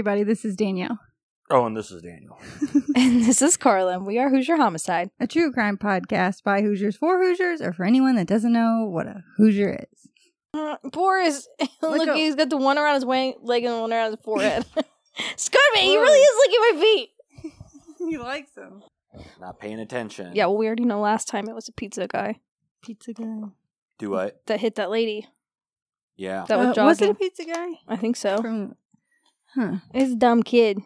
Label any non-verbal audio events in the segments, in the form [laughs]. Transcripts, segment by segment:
everybody, this is Danielle, Oh, and this is Daniel. [laughs] And this is Carla, and we are Hoosier Homicide. a true crime podcast by Hoosiers for Hoosiers, or for anyone that doesn't know what a Hoosier is. Uh, Boris, [laughs] look, go. he's got the one around his wang- leg and the one around his forehead. [laughs] Scarman, he really is licking my feet. he likes them. Not paying attention. Yeah, well, we already know last time it was a pizza guy Pizza guy. Do what? that hit that lady Yeah. that was Uh, jogging. was it a pizza guy? I think so. From, huh. It's a dumb kid.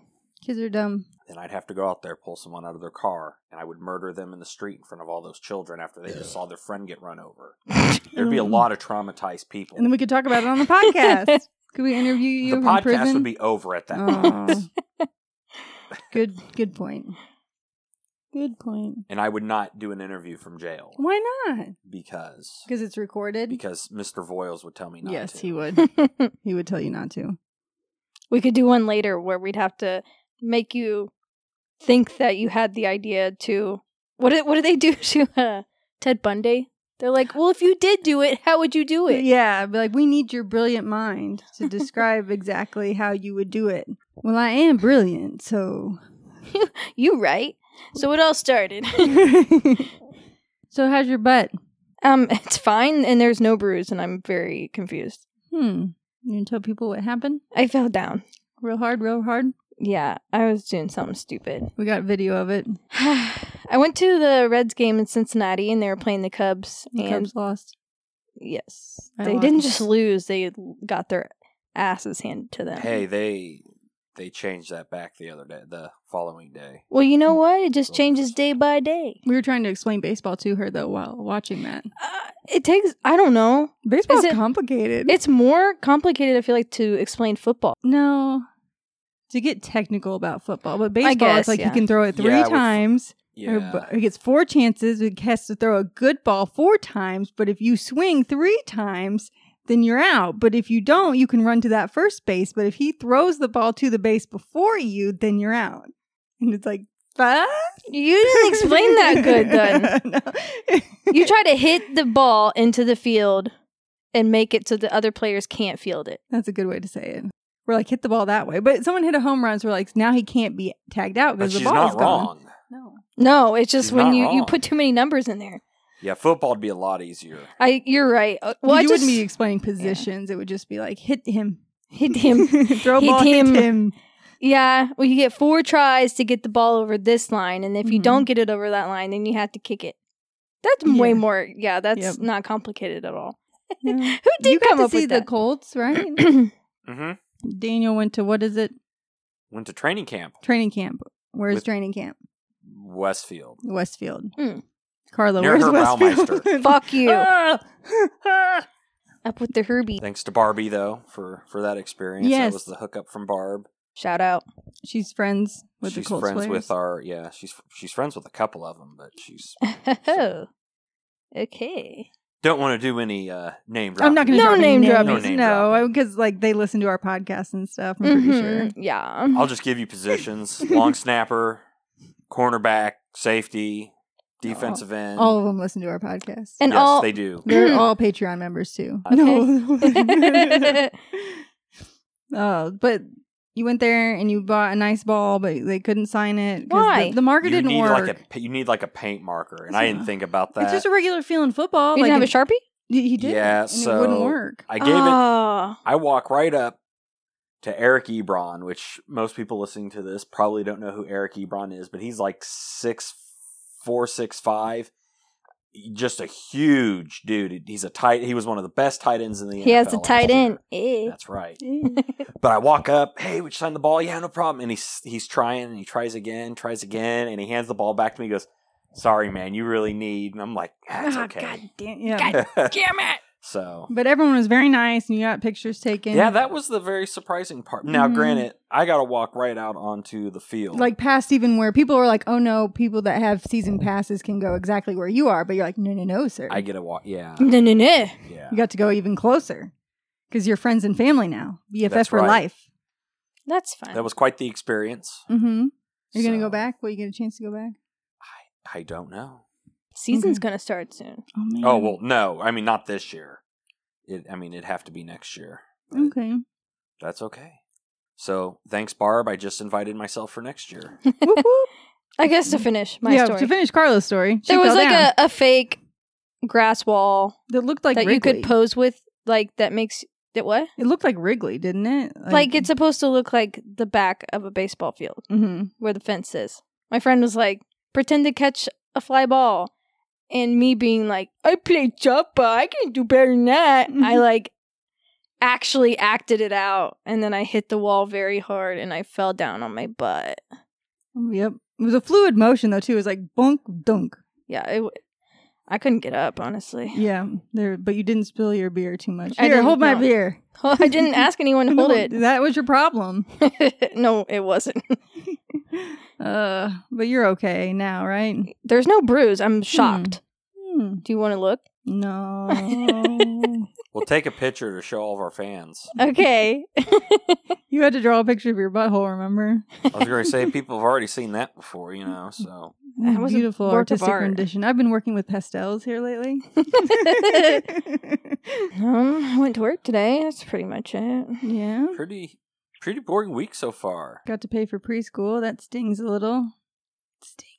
Kids are dumb. Then I'd have to go out there, pull someone out of their car, and I would murder them in the street in front of all those children after they just saw their friend get run over. [laughs] There'd be a lot of traumatized people. And then we could talk about it on the podcast. [laughs] could we interview you the from podcast prison? would be over at that point. Oh. [laughs] good, good point. Good point. And I would not do an interview from jail Why not? because Because it's recorded. because Mr. Voiles would tell me not to. yes, to. he would. he would tell you not to. We could do one later where we'd have to make you think that you had the idea to. What did, what did they do [laughs] to uh, Ted Bundy? They're like, well, if you did do it, how would you do it? Yeah, but like we need your brilliant mind to [laughs] describe exactly how you would do it. Well, I am brilliant, so. [laughs] You right. So it all started. so how's your butt? um, it's fine, and there's no bruise, and I'm very confused. Hmm. You can tell people what happened? I fell down. Real hard, real hard. Yeah, I was doing something stupid. [sighs] We got video of it. I went to the Reds game in Cincinnati, and they were playing the Cubs. The and Cubs lost. yes, I they watched. didn't just lose; they got their asses handed to them. Hey, they they changed that back the other day, the following day. Well, you know what? It just changes day by day. We were trying to explain baseball to her though while watching that. Uh, it takes. I don't know. Baseball's Is it- complicated. It's more complicated. I feel like to explain football. no. To get technical about football, but baseball, guess, it's like yeah. he can throw it three Yeah, times. Or Yeah. bu- he gets four chances. He has to throw a good ball four times. But if you swing three times, then you're out. But if you don't, you can run to that first base. But if he throws the ball to the base before you, then you're out. And it's like, what? You didn't explain that good. Then [laughs] no. you try to hit the ball into the field and make it so the other players can't field it. That's a good way to say it. We're like, hit the ball that way. But someone hit a home run, so we're like, now he can't be tagged out because the she's ball's not gone. wrong. No. No, it's just She's when not you, you put too many numbers in there. Yeah, football'd be a lot easier. I you're right. Uh, Well, you I just wouldn't be explaining positions. It would just be like, hit him. hit him. [laughs] Throw Hit ball, him. hit him. Yeah, well, you get four tries to get the ball over this line, and if you Mhm. don't get it over that line, then you have to kick it. That's way more. Yeah, that's Yep. not complicated at all. Yeah. [laughs] Who did you got come to up see with the that? Colts, right? [clears throat] Mm-hmm. Daniel went to what is it? Went to training camp, Training camp. Where's With- training camp? Westfield. Westfield. Hmm. Carla, Near where's her Westfield? Baumeister. [laughs] Fuck you. [laughs] Up with the Herbie. Thanks to Barbie though for for that experience. Yes. That was the hookup from Barb. Shout out. She's friends with she's the Colts friends players. with our yeah. She's she's friends with a couple of them, but [laughs] she's Oh, okay. don't want to do any uh name. Dropping. I'm not going to No drop name any dropping. No name No, dropping. because like they listen to our podcast and stuff. I'm pretty sure. Mhm, Yeah. I'll just give you positions: long snapper, cornerback, safety, Oh, defensive end. All of them listen to our podcast. And yes, all they do. They're mm. all Patreon members too. Okay. No. oh, [laughs] [laughs] but you went there and you bought a nice ball, but they couldn't sign it. Why? The, the marker You didn't need work. like a you need like a paint marker, and I didn't think about that. it's just a regular feeling football. you like didn't have a it- sharpie? He he did. Yeah, and it wouldn't work. I gave it. oh. I walk right up to Eric Ebron, which most people listening to this probably don't know who Eric Ebron is, but he's like six four, six five. Just a huge dude. He's a tight. He was one of the best tight ends in the. He has a tight end. Eh. That's right. [laughs] But I walk up. Hey, would you sign the ball? Yeah, no problem. And he's he's trying, and he tries again, tries again, and he hands the ball back to me. He goes, "Sorry, man, you really need." And I'm like, "That's Ah, okay." God damn. Yeah. [laughs] God Damn it. So But everyone was very nice, and you got pictures taken. yeah, that was the very surprising part. Now, Mhm. granted, I got to walk right out onto the field. like past even where people are like, "Oh no, people that have season passes can go exactly where you are," but you're like, "No, no, no, sir. I get to walk. Yeah, [laughs] No, no, no. yeah. you got to go even closer because you're friends and family now. BFF That's for right. life." That's fine. That was quite the experience. Mm-hmm. Are you gonna go back? Will you get a chance to go back? I I don't know. Season's Okay. gonna start soon. Oh, man. Oh well, no. I mean, not this year. It. I mean, it'd have to be next year. Okay. That's okay. So thanks, Barb. I just invited myself for next year. [laughs] Whoop, whoop. I guess to finish my yeah, story, to finish Carla's story, she there was fell like down. a, a fake grass wall that looked like that Wrigley. you could pose with, like that makes it what? It looked like Wrigley, didn't it? Like, it's supposed to look like the back of a baseball field hmm where the fence is. My friend was like, pretend to catch a fly ball. And me being like, I play softball, I can do better than that. I mm-hmm. like actually acted it out. And then I hit the wall very hard and I fell down on my butt. Yep. It was a fluid motion though too. It was like bunk dunk. Yeah, it, I couldn't get up, honestly. Yeah. There, but you didn't spill your beer too much. I Here, didn't, hold my beer. Well, [laughs] I didn't ask anyone to hold No, it. That was your problem. [laughs] no, it wasn't. [laughs] Uh, but you're okay now, right? There's no bruise. I'm shocked. Hmm. Do you want to look? No. [laughs] We'll take a picture to show all of our fans. Okay. [laughs] [laughs] you had to draw a picture of your butthole. Remember? I was going to say people have already seen that before, you know. So That was beautiful work artistic art. rendition. I've been working with pastels here lately. um, I went to work today. That's pretty much it. yeah. pretty, pretty boring week so far. Got to pay for preschool. That stings a little. Stings.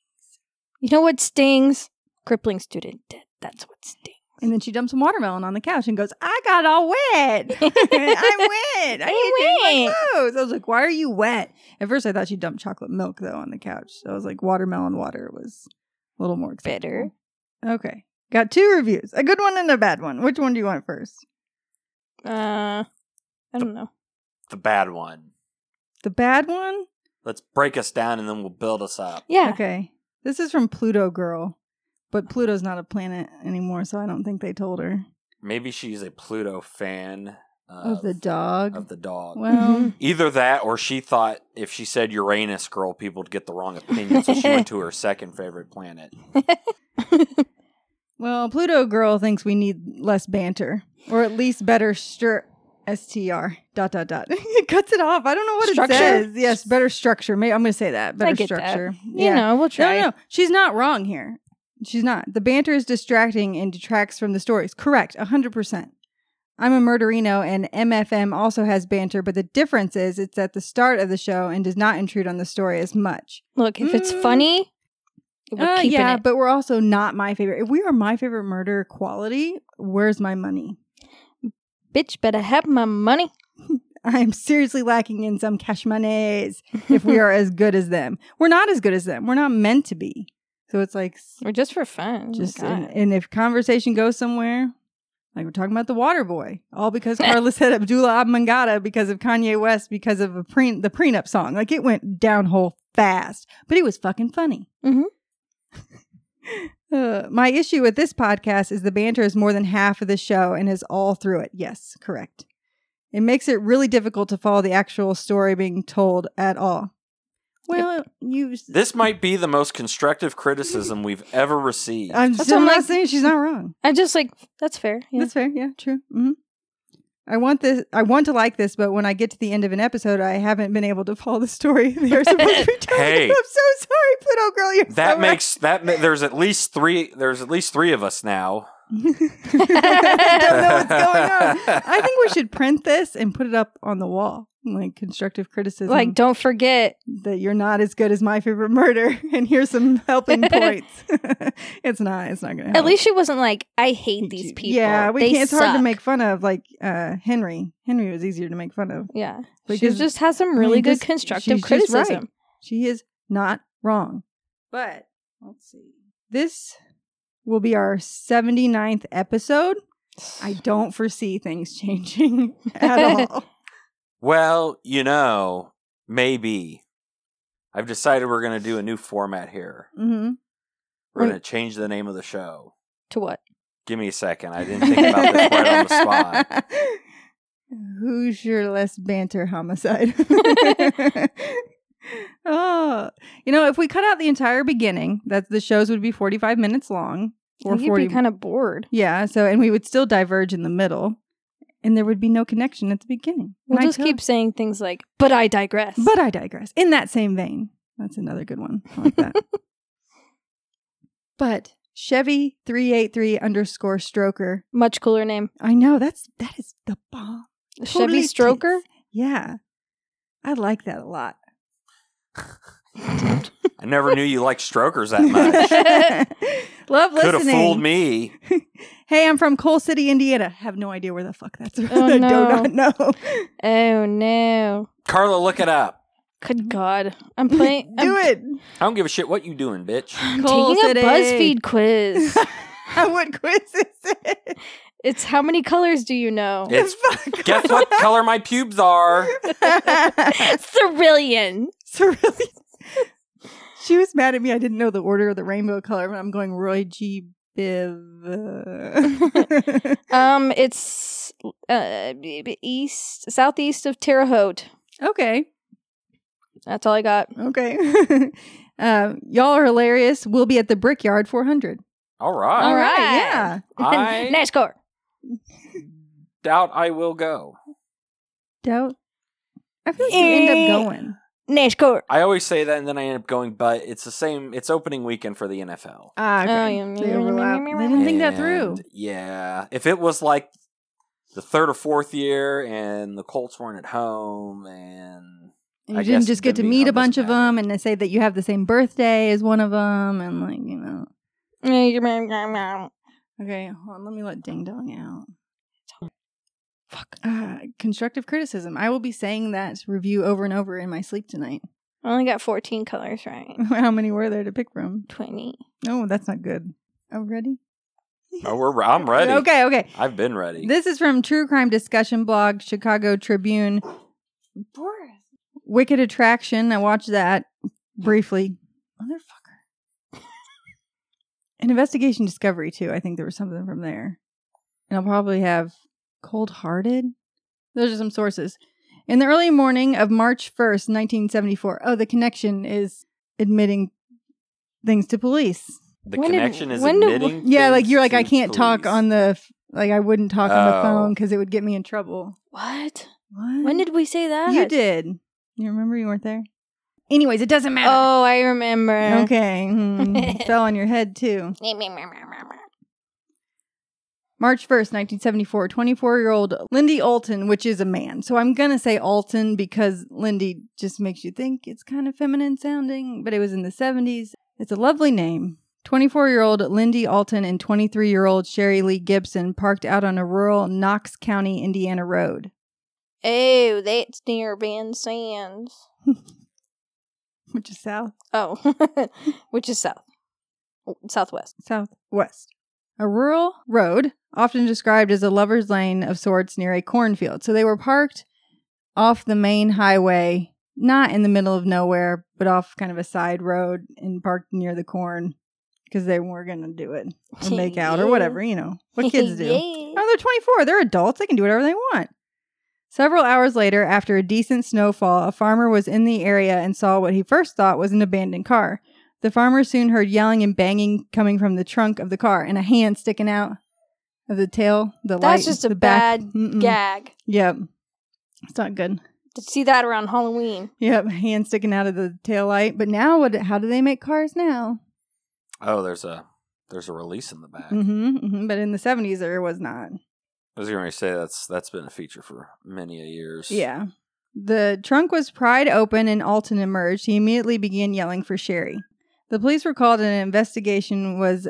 You know what stings? Crippling student debt. That's what stings. And then she dumps some watermelon on the couch and goes, I got all wet. [laughs] I'm [laughs] wet. I need to change my wet." clothes. I was like, why are you wet? At first, I thought she dumped chocolate milk, though, on the couch. So I was like, watermelon water was a little more acceptable. Better. Okay. Got two reviews a good one and a bad one. Which one do you want first? Uh, I don't know. The bad one. The bad one? Let's break us down and then we'll build us up. Yeah. Okay. This is from Pluto Girl, but Pluto's not a planet anymore, so I don't think they told her. Maybe she's a Pluto fan of, Of the dog. Of the dog. well, Mhm. Either that or she thought if she said Uranus girl, people would get the wrong opinion. so she went to her [laughs] second favorite planet. [laughs] well, Pluto Girl thinks we need less banter, or at least better str str dot dot dot. [laughs] it cuts it off. I don't know what Structure? it says. Yes, better structure. Maybe I'm going to say that. Better get that. structure. You know, we'll try. No, no, no. She's not wrong here. She's not. The banter is distracting and detracts from the stories. Correct. 100%. I'm a murderino and MFM also has banter, but the difference is it's at the start of the show and does not intrude on the story as much. Look, if it's Mm. funny, we're Uh, yeah, it. but we're also not my favorite. If we are my favorite murder quality, where's my money? Bitch, better have my money. [laughs] I am seriously lacking in some cash monies if we [laughs] are as good as them. We're not as good as them. We're not meant to be. So it's like Or just for fun. Just and, and if conversation goes somewhere, like we're talking about the water boy, all because Carla said Abdullah Abmangada because of Kanye West because of a pre- the prenup song. Like it went downhole fast, but it was fucking funny. Mhm. [laughs] Uh, my issue with this podcast is the banter is more than half of the show and is all through it. Yes, correct. It makes it really difficult to follow the actual story being told at all. Well, you. This might be the most constructive criticism we've ever received. I'm That's still I'm not like- saying she's not wrong. I just like that's fair. Yeah. That's fair. Yeah, true. hmm I want this. I want to like this, but when I get to the end of an episode, I haven't been able to follow the story they're supposed to be telling. Hey. I'm so sorry, Pluto girl. You're that so makes that ma- there's at least three there's at least three of us now. [laughs] I don't know what's going on. I think we [laughs] should print this and put it up on the wall, like constructive criticism. Like, don't forget. that you're not as good as my favorite murder, [laughs] and here's some helping [laughs] points. [laughs] it's not. It's not going to help. At least she wasn't like, I hate these people. Yeah, we They can't. It's hard to make fun of. Like uh, Henry. Henry was easier to make fun of. Yeah. She just has some I really mean, good constructive just right. criticism. She is not wrong. But let's see. This will be our 79th episode. I [sighs] don't foresee things changing at all. Well, you know, maybe. I've decided we're going to do a new format here. hmm We're going to change the name of the show. To what? Give me a second. I didn't think about this right on the spot. [laughs] Who's your less banter homicide? [laughs] oh, you know, if we cut out the entire beginning, that the shows would be 45 minutes long. I Or think you'd 40 be kind of bored. Yeah, so and we would still diverge in the middle, and there would be no connection at the beginning. We'll And just keep saying things like, but I digress. But I digress. In that same vein, that's another good one. I like that. [laughs] but Chevy three eight three underscore Stroker. Much cooler name. I know that's that is the bomb. Totally Chevy Stroker. fits. Yeah, I like that a lot. [laughs] I never knew you liked strokers that [laughs] much. Love Could have fooled me. [laughs] Hey, I'm from Coal City, Indiana. Have no idea where the fuck that's. Oh, [laughs] no. do not know. Oh no. Carla, look it up. Good God. I'm playing. do I'm, it. I don't give a shit what you doing, bitch. I'm Coal taking City. a BuzzFeed quiz. what quiz is it? it's how many colors do you know? It's Fuck. guess what color my pubes are. Cerulean. Cerulean. She was mad at me. I didn't know the order of the rainbow color, but I'm going Roy G. Biv. [laughs] Um, it's uh east, southeast of Terre Haute. okay. That's all I got. Okay. [laughs] um, y'all are hilarious. We'll be at the Brickyard 400. All right. All right. right. Yeah. I [laughs] NASCAR. doubt I will go. Doubt. I feel like you end Eh. up going. NASCAR. I always say that and then I end up going, but it's the same. It's opening weekend for the NFL. Ah, okay. Oh, yeah. They overlap. They didn't think that through. Yeah. If it was like the third or fourth year and the Colts weren't at home and And I you didn't just get to meet a bunch of them and they say that you have the same birthday as one of them and like, you know. Okay, hold on, let me let Ding Dong out. Fuck. Uh, constructive criticism. I will be saying that review over and over in my sleep tonight. I only got 14 colors right. [laughs] How many were there to pick from? 20. No, that's not good. Oh, ready? oh, we're I'm ready. [laughs] Okay, okay. I've been ready. This is from True Crime Discussion Blog, Chicago Tribune. Boris. Wicked Attraction. I watched that briefly. Motherfucker. An investigation discovery, too. I think there was something from there. And I'll probably have Cold Hearted. Those are some sources. In the early morning of March 1st, 1974. Oh, the connection is admitting things to police. the when did- connection is when did- admitting. Yeah, like you're like, I can't talk on the, like, I wouldn't talk on the Oh. phone because it would get me in trouble. What? What? When did we say that? You did. You remember you weren't there? Anyways, it doesn't matter. Oh, I remember. Okay. hmm. [laughs] Fell on your head too. [laughs] March 1st, 1974, 24 year old Lindy Alton, which is a man. So I'm going to say Alton because Lindy just makes you think it's kind of feminine sounding, but it was in the 70s. It's a lovely name. 24 year old Lindy Alton and 23 year old Sherry Lee Gibson parked out on a rural Knox County, Indiana road. Oh, that's near Vincennes. [laughs] Which is south, Oh, [laughs] which is south. Southwest. southwest. A rural road, often described as a lover's lane of sorts near a cornfield. So they were parked off the main highway, not in the middle of nowhere, but off kind of a side road and parked near the corn because they were going to do it or [laughs] make out or whatever, you know, what kids [laughs] do. Oh, they're 24. They're adults. They can do whatever they want. Several hours later, after a decent snowfall, a farmer was in the area and saw what he first thought was an abandoned car. The farmer soon heard yelling and banging coming from the trunk of the car and a hand sticking out of the tail, the That's light, just a back. bad Mm-mm. Gag. Yep. It's not good. To see that around Halloween. Yep, [laughs] hand sticking out of the tail light. But now what how do they make cars now? Oh, there's a there's a release in the back. hmm hmm But in the 70s there was not. I was going to say that's that's been a feature for many a years. Yeah. The trunk was pried open and Alton emerged. He immediately began yelling for Sherry. The police were called and an investigation was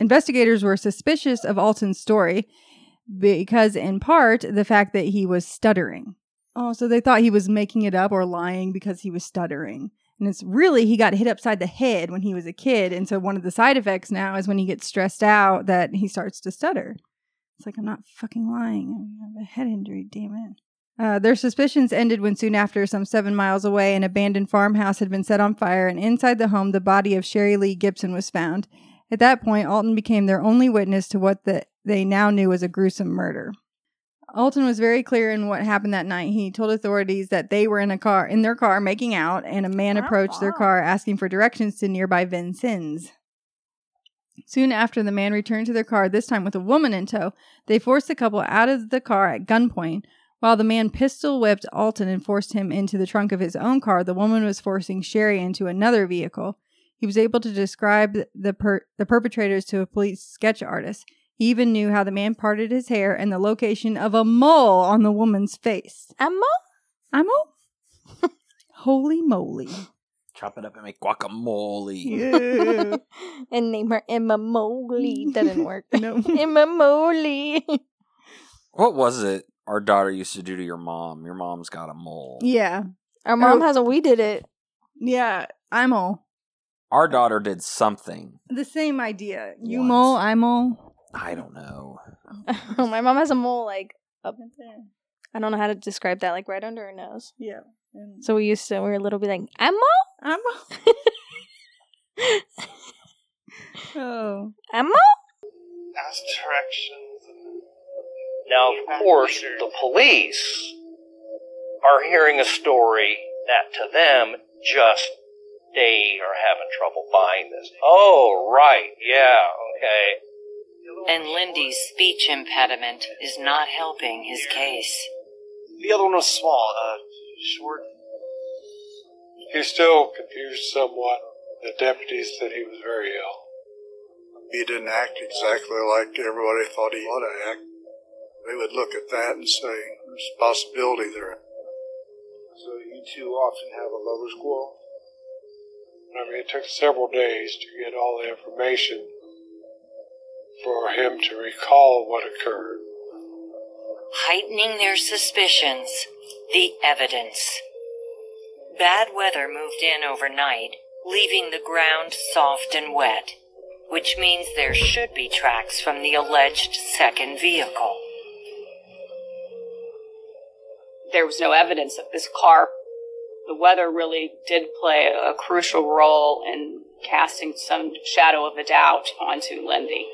investigators were suspicious of Alton's story because in part the fact that he was stuttering. Oh, so they thought he was making it up or lying because he was stuttering. And it's really he got hit upside the head when he was a kid and so one of the side effects now is when he gets stressed out that he starts to stutter. It's like I'm not fucking lying. I have a head injury, damn it. Uh, their suspicions ended when soon after, some seven miles away, an abandoned farmhouse had been set on fire, and inside the home, the body of Sherry Lee Gibson was found. At that point, Alton became their only witness to what the, they now knew was a gruesome murder. Alton was very clear in what happened that night. He told authorities that they were in a car, in their car, making out, and a man approached their car asking for directions to nearby Vincennes. Soon after, the man returned to their car, this time with a woman in tow. They forced the couple out of the car at gunpoint. While the man pistol whipped Alton and forced him into the trunk of his own car, the woman was forcing Sherry into another vehicle. He was able to describe the per- the perpetrators to a police sketch artist. He even knew how the man parted his hair and the location of a mole on the woman's face. Emma? I'm all holy moly. Chop it up and make guacamole. Yeah. [laughs] and name her Emma Moley. That didn't work. [laughs] no. [laughs] Emma Moley. What was it our daughter used to do to your mom? Your mom's got a mole. Yeah. Our mom Oh. has a We did it. Yeah. I'm all. Our daughter did something. The same idea. You Once. mole, I'm all. I don't know. [laughs] My mom has a mole like up. I don't know how to describe that. Like right under her nose. Yeah. So we used to. We were a little. Be like I'm mole? I'm all. [laughs] oh. I'm mole? Ask directions. Now, of course, the police are hearing a story that to them just they are having trouble buying this. Oh, right, yeah, okay. And Lindy's speech impediment is not helping his case. The other one was small, uh, short. He still confused somewhat. The deputies said he was very ill. He didn't act exactly like everybody thought he ought to act. They would look at that and say, there's a possibility there. So you two often have a lover's quarrel? I mean, it took several days to get all the information for him to recall what occurred. Heightening their suspicions, the evidence. Bad weather moved in overnight, leaving the ground soft and wet, which means there should be tracks from the alleged second vehicle. There was no evidence of this car. The weather really did play a crucial role in casting some shadow of a doubt onto Lindy.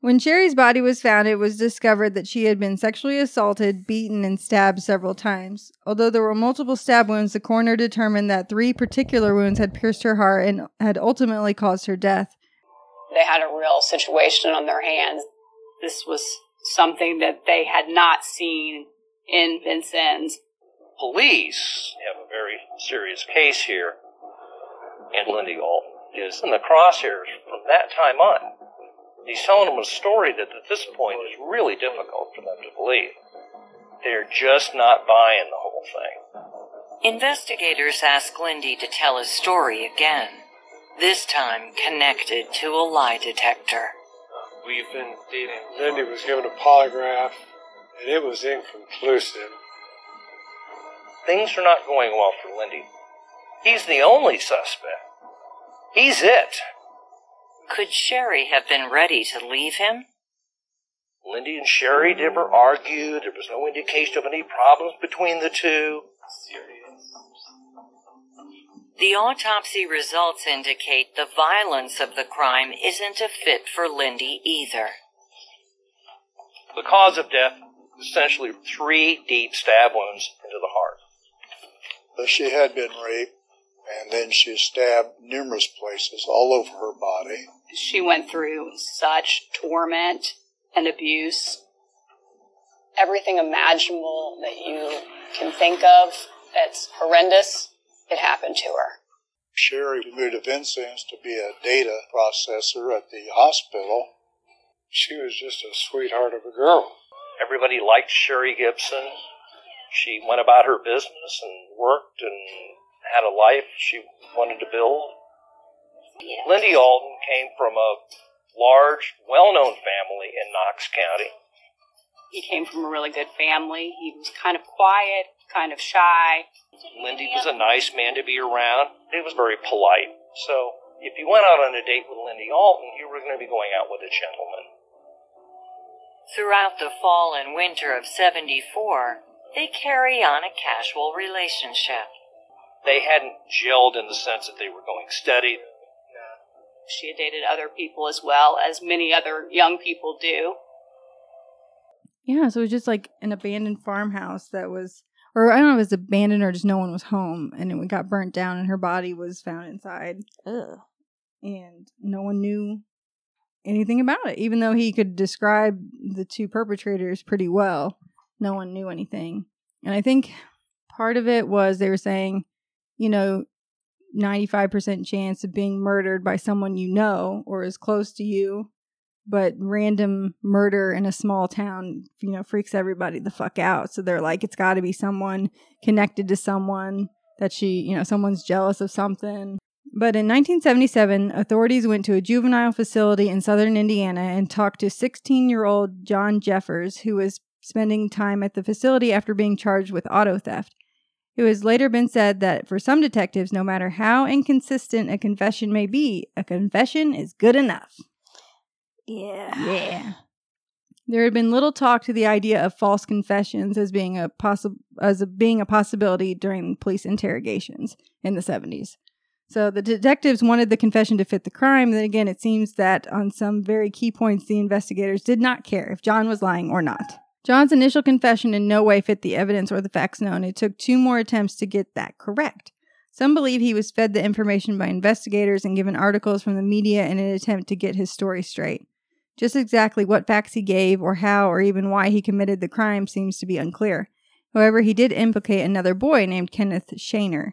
When Sherry's body was found, it was discovered that she had been sexually assaulted, beaten, and stabbed several times. Although there were multiple stab wounds, the coroner determined that three particular wounds had pierced her heart and had ultimately caused her death. They had a real situation on their hands. This was something that they had not seen in Vincennes. Police have a very serious case here, and Lindy Alt is in the crosshairs from that time on. He's telling them a story that at this point is really difficult for them to believe. They're just not buying the whole thing. Investigators ask Lindy to tell his story again, this time connected to a lie detector. We've been dating. Lindy was given a polygraph, and it was inconclusive. Things are not going well for Lindy. He's the only suspect. He's it. Could Sherry have been ready to leave him? Lindy and Sherry never argued. There was no indication of any problems between the two. The autopsy results indicate the violence of the crime isn't a fit for Lindy either. The cause of death essentially three deep stab wounds into the heart. But she had been raped, and then she was stabbed numerous places all over her body. She went through such torment and abuse. Everything imaginable that you can think of that's horrendous, it happened to her. Sherry moved to Vincennes to be a data processor at the hospital. She was just a sweetheart of a girl. Everybody liked Sherry Gibson. She went about her business and worked and had a life she wanted to build. Lindy Alton came from a large, well known family in Knox County. He came from a really good family. He was kind of quiet, kind of shy. Lindy was a nice man to be around. He was very polite. So if you went out on a date with Lindy Alton, you were going to be going out with a gentleman. Throughout the fall and winter of 74, they carry on a casual relationship. They hadn't gelled in the sense that they were going steady. She had dated other people as well, as many other young people do. Yeah, so it was just like an abandoned farmhouse that was, or I don't know if it was abandoned or just no one was home, and it got burnt down, and her body was found inside, Ugh. and no one knew anything about it. Even though he could describe the two perpetrators pretty well, no one knew anything. And I think part of it was they were saying, you know, 95% chance of being murdered by someone you know or is close to you. But random murder in a small town, you know, freaks everybody the fuck out. So they're like, it's got to be someone connected to someone that she, you know, someone's jealous of something. But in 1977, authorities went to a juvenile facility in southern Indiana and talked to 16 year old John Jeffers, who was spending time at the facility after being charged with auto theft. It has later been said that for some detectives, no matter how inconsistent a confession may be, a confession is good enough. Yeah. Yeah. There had been little talk to the idea of false confessions as being a possi- as a, being a possibility during police interrogations in the 70s. So the detectives wanted the confession to fit the crime. Then again, it seems that on some very key points, the investigators did not care if John was lying or not. John's initial confession in no way fit the evidence or the facts known. It took two more attempts to get that correct. Some believe he was fed the information by investigators and given articles from the media in an attempt to get his story straight. Just exactly what facts he gave, or how, or even why he committed the crime seems to be unclear. However, he did implicate another boy named Kenneth Shaner.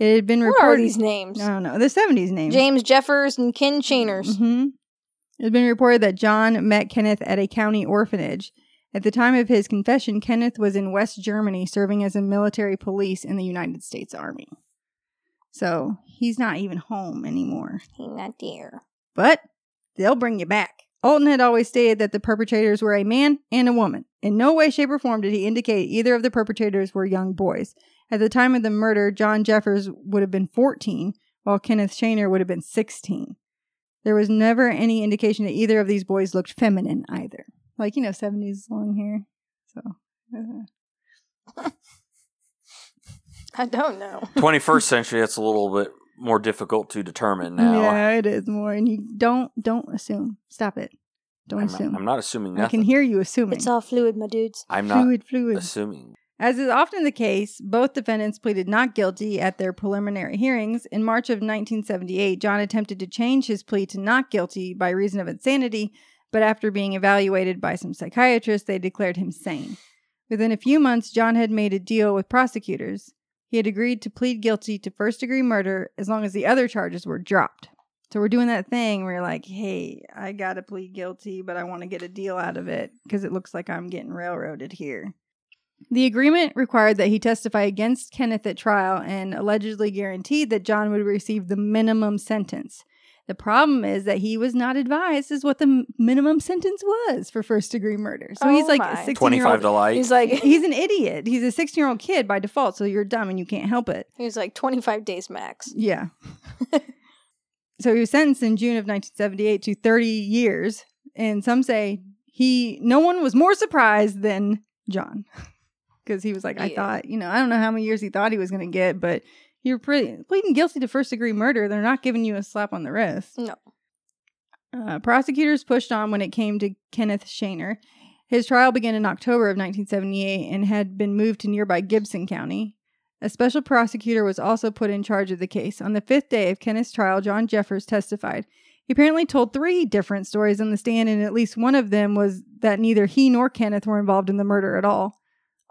It had been What reported. are these names? I don't know. The 70s names. James Jeffers and Ken Chainers. hmm It had been reported that John met Kenneth at a county orphanage. At the time of his confession, Kenneth was in West Germany serving as a military police in the United States Army. So he's not even home anymore. He's not there. But they'll bring you back. Alton had always stated that the perpetrators were a man and a woman. In no way, shape, or form did he indicate either of the perpetrators were young boys. At the time of the murder, John Jeffers would have been 14, while Kenneth Shaner would have been 16. There was never any indication that either of these boys looked feminine either. Like, you know, 70s long hair. So. uh, [laughs] I don't know. 21st century, that's a little bit more difficult to determine now. Yeah, it is more. And you don't don't assume. Stop it. Don't I'm, assume. I'm not assuming I can hear you assuming. It's all fluid, my dudes. I'm not fluid, fluid. assuming. As is often the case, both defendants pleaded not guilty at their preliminary hearings. In March of 1978, John attempted to change his plea to not guilty by reason of insanity, but after being evaluated by some psychiatrists, they declared him sane. Within a few months, John had made a deal with prosecutors. He had agreed to plead guilty to first degree murder as long as the other charges were dropped. So we're doing that thing where you're like, hey, I got to plead guilty, but I want to get a deal out of it because it looks like I'm getting railroaded here. The agreement required that he testify against Kenneth at trial and allegedly guaranteed that John would receive the minimum sentence. The problem is that he was not advised as what the minimum sentence was for first degree murder. So he's Oh like my. a 16 year 25 old. to life. He's like [laughs] He's an idiot. He's a 16 year old kid by default, so you're dumb and you can't help it. he's like 25 days max. Yeah. [laughs] so he was sentenced in June of 1978 to 30 years, and some say he no one was more surprised than John [laughs] because he was like, I thought, you know, I don't know how many years he thought he was going to get, but you're pretty, pleading guilty to first degree murder. They're not giving you a slap on the wrist. No. Uh, prosecutors pushed on when it came to Kenneth Shaner. His trial began in October of 1978 and had been moved to nearby Gibson County. A special prosecutor was also put in charge of the case. On the fifth day of Kenneth's trial, John Jeffers testified. He apparently told three different stories on the stand, and at least one of them was that neither he nor Kenneth were involved in the murder at all.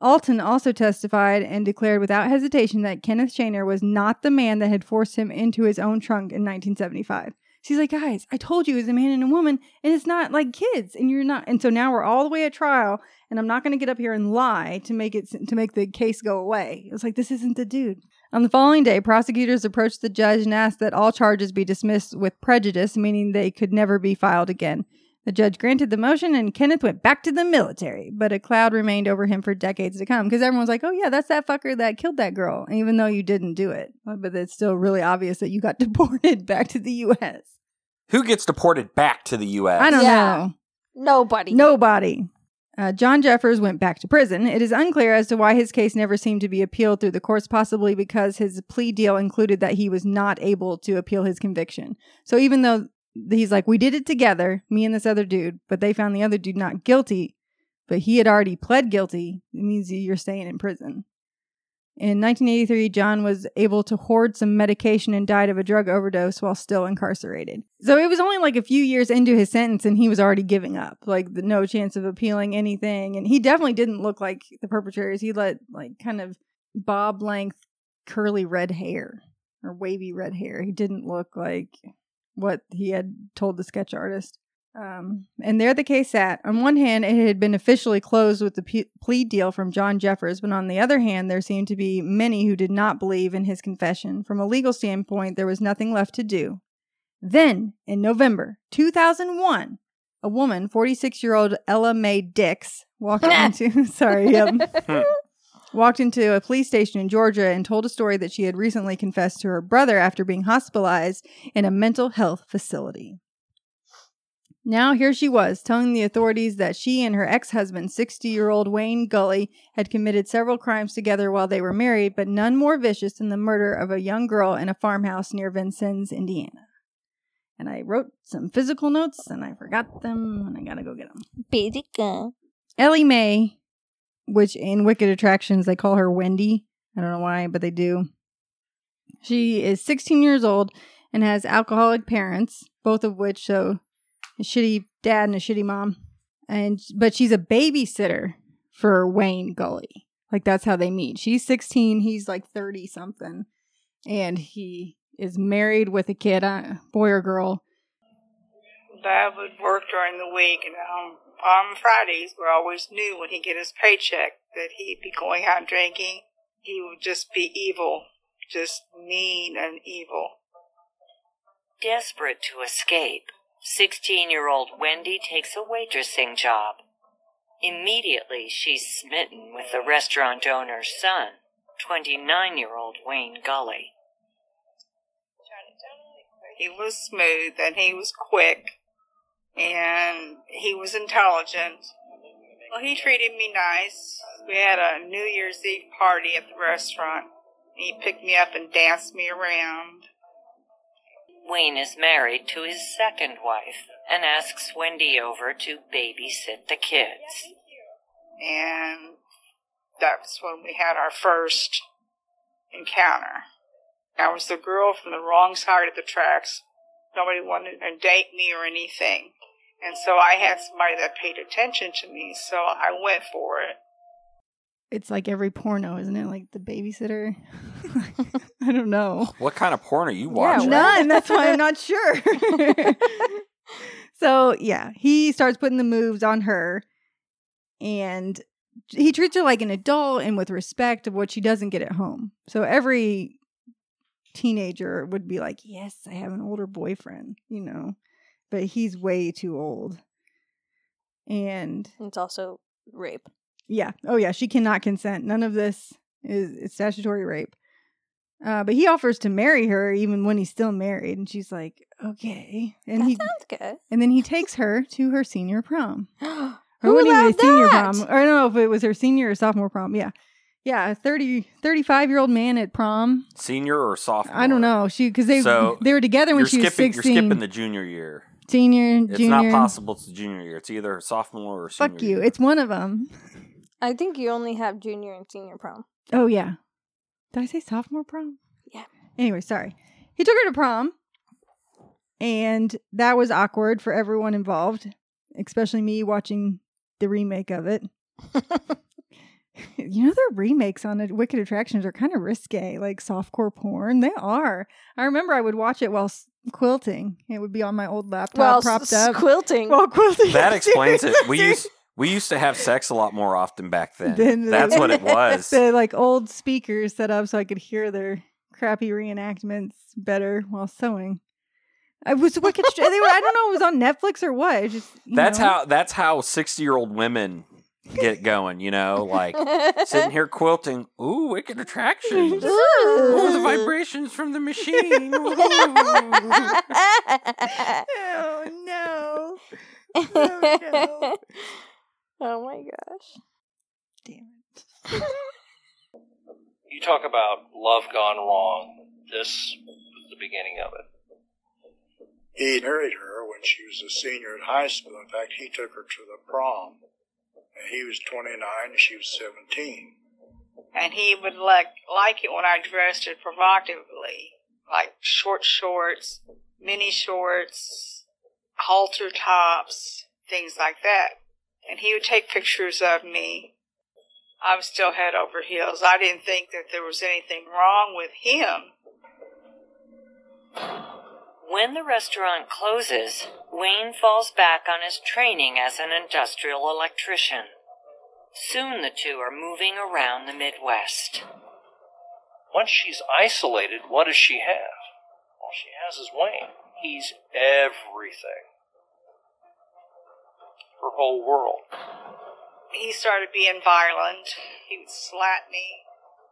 Alton also testified and declared without hesitation that Kenneth Shaner was not the man that had forced him into his own trunk in 1975. She's like, guys, I told you it was a man and a woman, and it's not like kids, and you're not. And so now we're all the way at trial, and I'm not going to get up here and lie to make it to make the case go away. It was like this isn't the dude. On the following day, prosecutors approached the judge and asked that all charges be dismissed with prejudice, meaning they could never be filed again. The judge granted the motion, and Kenneth went back to the military, but a cloud remained over him for decades to come because everyone was like, oh, yeah, that's that fucker that killed that girl, even though you didn't do it. But it's still really obvious that you got [laughs] deported back to the U.S. Who gets deported back to the U.S.? I don't Yeah. know. Nobody. Nobody. Uh, John Jeffers went back to prison. It is unclear as to why his case never seemed to be appealed through the courts, possibly because his plea deal included that he was not able to appeal his conviction. So even though he's like, we did it together, me and this other dude, but they found the other dude not guilty, but he had already pled guilty, it means you're staying in prison. In 1983, John was able to hoard some medication and died of a drug overdose while still incarcerated. So it was only like a few years into his sentence and he was already giving up, like the, no chance of appealing anything. And he definitely didn't look like the perpetrators. He let like kind of bob length curly red hair. or wavy red hair. He didn't look like what he had told the sketch artist. Um, and there the case sat. On one hand, it had been officially closed with the p- plea deal from John Jeffers, but on the other hand, there seemed to be many who did not believe in his confession. From a legal standpoint, there was nothing left to do. Then, in November 2001, a woman, 46 year old Ella Mae Dix, walked [laughs] into [laughs] sorry, yep, [laughs] walked into a police station in Georgia and told a story that she had recently confessed to her brother after being hospitalized in a mental health facility. Now here she was, telling the authorities that she and her ex husband, 60 year old Wayne Gully, had committed several crimes together while they were married, but none more vicious than the murder of a young girl in a farmhouse near Vincennes, Indiana. And I wrote some physical notes and I forgot them and I gotta go get them. Basic. Ellie Mae, which in Wicked Attractions they call her Wendy. I don't know why, but they do. She is 16 years old and has alcoholic parents, both of which show a shitty dad and a shitty mom. And but she's a babysitter for Wayne Gully. Like that's how they meet. She's 16, he's like 30 something. And he is married with a kid, uh, boy or girl. Dad would work during the week, and um, on Fridays, we always knew when he'd get his paycheck that he'd be going out drinking. He would just be evil, just mean and evil. Desperate to escape, 16 year old Wendy takes a waitressing job. Immediately, she's smitten with the restaurant owner's son, 29 year old Wayne Gully. He was smooth and he was quick and he was intelligent. Well, he treated me nice. We had a New Year's Eve party at the restaurant. He picked me up and danced me around. Wayne is married to his second wife and asks Wendy over to babysit the kids. And that's when we had our first encounter. I was the girl from the wrong side of the tracks. Nobody wanted to date me or anything. And so I had somebody that paid attention to me, so I went for it. It's like every porno, isn't it? Like the babysitter. [laughs] I don't know. What kind of porn are you watching? None. That's why I'm not [laughs] sure. so yeah, he starts putting the moves on her, and he treats her like an adult and with respect of what she doesn't get at home. So every teenager would be like, "Yes, I have an older boyfriend," you know, but he's way too old. And It's also rape. yeah. Oh, yeah. She cannot consent. None of this is it's statutory rape. Uh, but he offers to marry her even when he's still married, and she's like, "Okay." And that he sounds good. and then he takes her to her senior prom. [gasps] Who Or what do you allowed say, senior that? prom? I don't know if it was her senior or sophomore prom. Yeah, yeah. A 30, 35 year old man at prom. Senior or sophomore? I don't know. She because they So, they were together when You're she was skipping. sixteen. You're skipping the junior year. senior, It's not possible. It's the junior year. It's either sophomore or senior. Fuck you. year. It's one of them. I think you only have junior and senior prom. Oh yeah. Did I say sophomore prom? Yeah. Anyway, sorry. He took her to prom, and that was awkward for everyone involved, especially me watching the remake of it. [laughs] [laughs] you know, their remakes on it, Wicked Attractions are kind of risque, like softcore porn. They are. I remember I would watch it while quilting. It would be on my old laptop Well, propped s- up. quilting. While quilting. That explains it. We used we used to have sex a lot more often back then. Then the- That's what it [laughs] was. the like old speakers set up so I could hear their crappy reenactments better while sewing. I was wicked. Str- they were, I don't know. It was on Netflix or what. Just you That's know. how that's how sixty year old women get going. You know, like sitting here [laughs] quilting. Ooh, wicked attractions. Oh, the vibrations from the machine. [laughs] Oh no! Oh, no. oh my gosh. Damn it. You talk about love gone wrong. This was the beginning of it. He married her when she was a senior at high school. In fact, he took her to the prom. He was 29 and she was 17. And he would like like it when I dressed it provocatively, like short shorts, mini shorts, halter tops, things like that. And he would take pictures of me. I was still head over heels. I didn't think that there was anything wrong with him. When the restaurant closes, Wayne falls back on his training as an industrial electrician. Soon the two are moving around the Midwest. Once she's isolated, what does she have? All she has is Wayne. He's everything. Her whole world. He started being violent. He would slap me.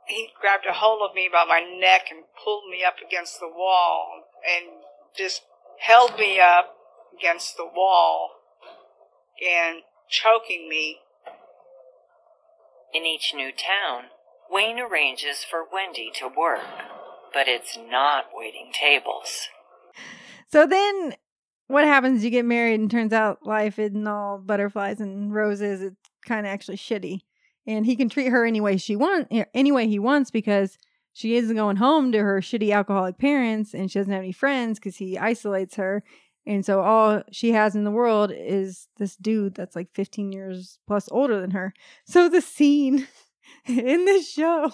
He grabbed a hold of me by my neck and pulled me up against the wall and just held me up against the wall and choking me. In each new town, Wayne arranges for Wendy to work, but it's not waiting tables. So then what happens? You get married and turns out life isn't all butterflies and roses. It's kind of actually shitty. And he can treat her any way she want, any way he wants because she isn't going home to her shitty alcoholic parents and she doesn't have any friends because he isolates her. And so all she has in the world is this dude that's like 15 years plus older than her. So the scene [laughs] in this show,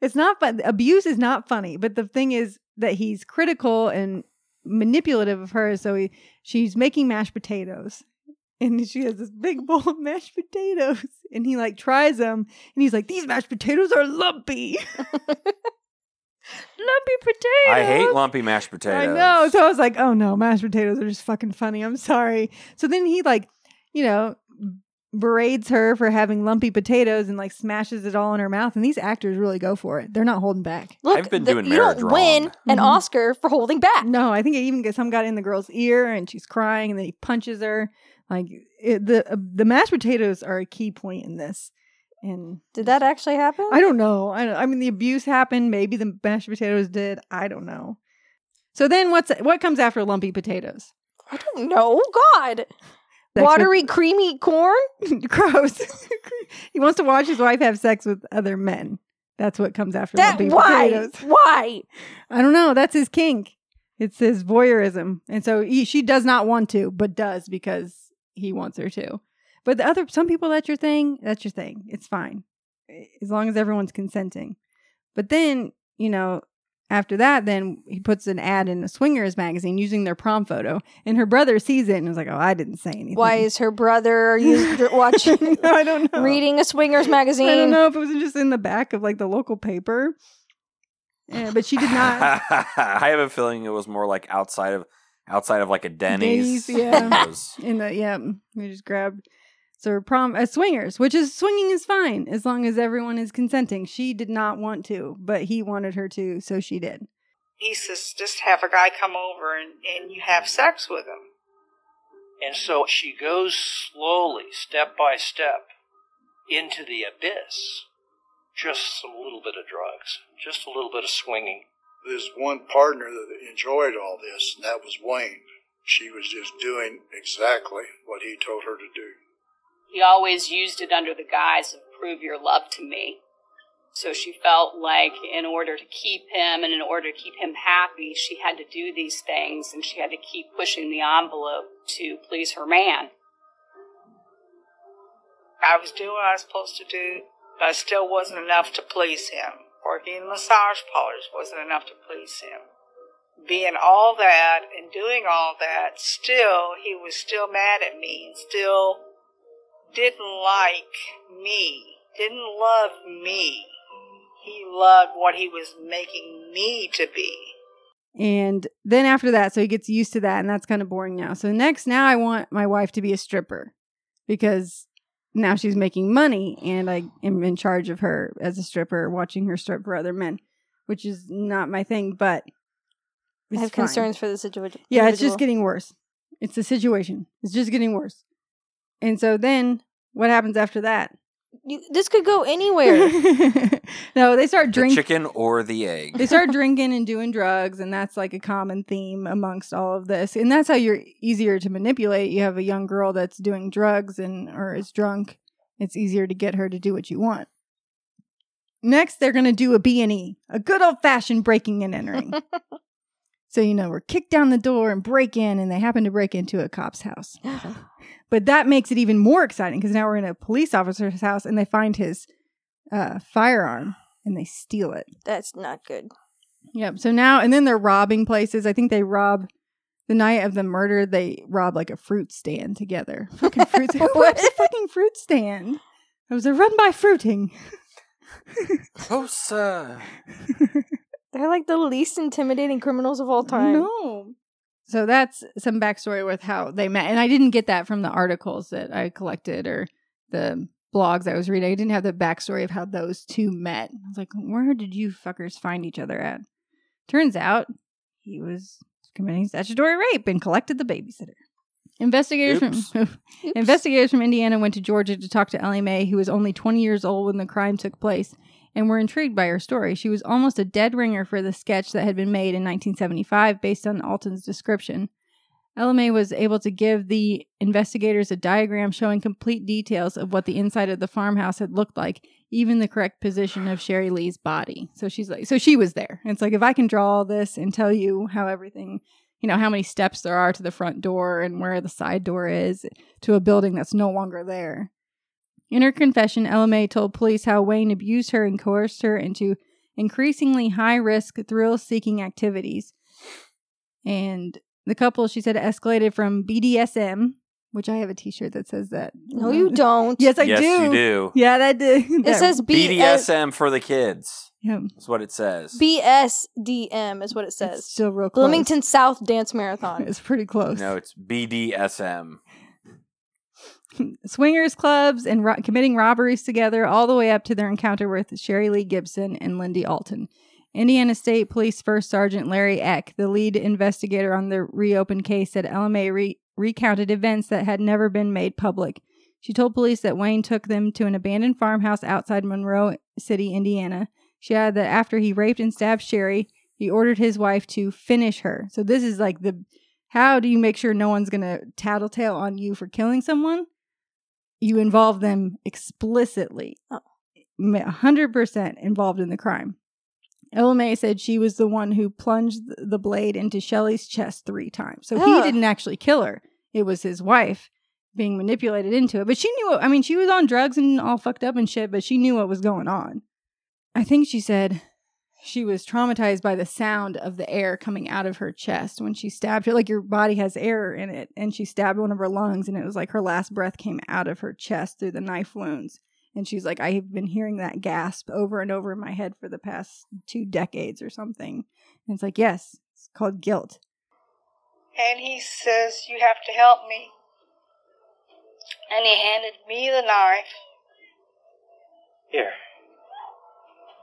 it's not fun. Abuse is not funny, but the thing is that he's critical and manipulative of her. So he, she's making mashed potatoes. And she has this big bowl of mashed potatoes. [laughs] And he like tries them and he's like, These mashed potatoes are lumpy. [laughs] [laughs] lumpy potatoes. I hate lumpy mashed potatoes. I know. So I was like, oh no, mashed potatoes are just fucking funny. I'm sorry. So then he like, you know, berates her for having lumpy potatoes and like smashes it all in her mouth. And these actors really go for it. They're not holding back. Look, I've been the- doing you don't marriage win wrong. an Mhm. Oscar for holding back. No, I think it even gets some got in the girl's ear and she's crying and then he punches her. Like it, the uh, the mashed potatoes are a key point in this. And Did that actually happen? I don't know. I, I mean, the abuse happened. Maybe the mashed potatoes did. I don't know. So then, what's what comes after lumpy potatoes? I don't know. God. Sex with- Watery, creamy corn? [laughs] Gross. [laughs] he wants to watch his wife have sex with other men. That's what comes after That lumpy why? potatoes. [laughs] Why? I don't know. That's his kink. It's his voyeurism, and so he, she does not want to, but does because he wants her to. But the other, some people, that's your thing. That's your thing. It's fine, eh, as long as everyone's consenting. But then, you know, after that, then he puts an ad in a swingers magazine using their prom photo, and her brother sees it and is like, "Oh, I didn't say anything." Why is her brother you [laughs] watching, [laughs] I don't know. reading a swingers magazine? [laughs] I don't know if it was just in the back of like the local paper. Yeah, but she did not. I have a feeling it was more like outside of outside of like a Denny's. Denny's, [laughs] yeah. In the yeah, we just grabbed so her prom uh, swingers, which is swinging is fine as long as everyone is consenting. She did not want to, but he wanted her to, so she did. He says, just have a guy come over and, and you have sex with him. And so she goes slowly, step by step, into the abyss. Just a little bit of drugs, just a little bit of swinging. There's one partner that enjoyed all this, and that was Wayne. She was just doing exactly what he told her to do. He always used it under the guise of prove your love to me. So she felt like in order to keep him and in order to keep him happy, she had to do these things and she had to keep pushing the envelope to please her man. I was doing what I was supposed to do, but it still wasn't enough to please him. Working in massage parlors wasn't enough to please him. Being all that and doing all that, still, he was still mad at me and still didn't like me, didn't love me. He loved what he was making me to be. And then after that, so he gets used to that, and that's kind of boring now. So next, now I want my wife to be a stripper because now she's making money, and I am in charge of her as a stripper, watching her strip for other men, which is not my thing, but I have fine. concerns for the situation. Yeah, it's just getting worse. It's the situation. It's just getting worse. And so then what happens after that? You, this could go anywhere. [laughs] no, they start the drinking. chicken or the egg. They start drinking and doing drugs, and that's like a common theme amongst all of this. And that's how you're easier to manipulate. You have a young girl that's doing drugs and or is drunk. It's easier to get her to do what you want. Next, they're going to do a B&E, a good old-fashioned breaking and entering. [laughs] so, you know, we're kicked down the door and break in, and they happen to break into a cop's house. [gasps] But that makes it even more exciting because now we're in a police officer's house and they find his uh, firearm and they steal it. That's not good. Yep. So now, and then they're robbing places. I think they rob the night of the murder. They rob like a fruit stand together. [laughs] Fucking fruit. Who robs a fucking fruit stand? It was a run by fruiting. Oh, sir. [laughs] They're like the least intimidating criminals of all time. No. So that's some backstory with how they met. And I didn't get that from the articles that I collected or the blogs I was reading. I didn't have the backstory of how those two met. I was like, where did you fuckers find each other at? Turns out he was committing statutory rape and collected the babysitter. Investigators Oops. [laughs] from investigators from Indiana went to Georgia to talk to Ellie Mae, who was only 20 years old when the crime took place, and were intrigued by her story. She was almost a dead ringer for the sketch that had been made in 1975 based on Alton's description. Mae was able to give the investigators a diagram showing complete details of what the inside of the farmhouse had looked like, even the correct position of Sherry Lee's body. So she's like, so she was there. And it's like, if I can draw all this and tell you how everything, you know, how many steps there are to the front door and where the side door is to a building that's no longer there. In her confession, Ella Mae told police how Wayne abused her and coerced her into increasingly high risk, thrill seeking activities. And the couple, she said, escalated from BDSM, which I have a t shirt that says that. No, you don't. Yes, I yes, do. you do. Yeah, that did. [laughs] It that- says BS, BDSM for the kids. Yeah, That's what it says. BSDM is what it it's says. still real close. Bloomington South Dance Marathon. [laughs] It's pretty close. no, it's BDSM. [laughs] swingers clubs and ro- committing robberies together, all the way up to their encounter with Sherry Lee Gibson and Lindy Alton. Indiana State Police First Sergeant Larry Eck, the lead investigator on the reopened case, said Ella Mae re- recounted events that had never been made public. She told police that Wayne took them to an abandoned farmhouse outside Monroe City, Indiana. She added that after he raped and stabbed Sherry, he ordered his wife to finish her. So this is like the how do you make sure no one's going to tattletale on you for killing someone? You involve them explicitly. Oh. A 100% involved in the crime. Ella Mae said she was the one who plunged the blade into Shelley's chest three times. So he didn't actually kill her. It was his wife being manipulated into it. But she knew, I mean, she was on drugs and all fucked up and shit, but she knew what was going on. I think she said she was traumatized by the sound of the air coming out of her chest when she stabbed her. Like your body has air in it. And she stabbed one of her lungs, and it was like her last breath came out of her chest through the knife wounds. And she's like, I have been hearing that gasp over and over in my head for the past two decades or something. And it's like, yes, it's called guilt. And he says, You have to help me. And he handed me the knife. Here.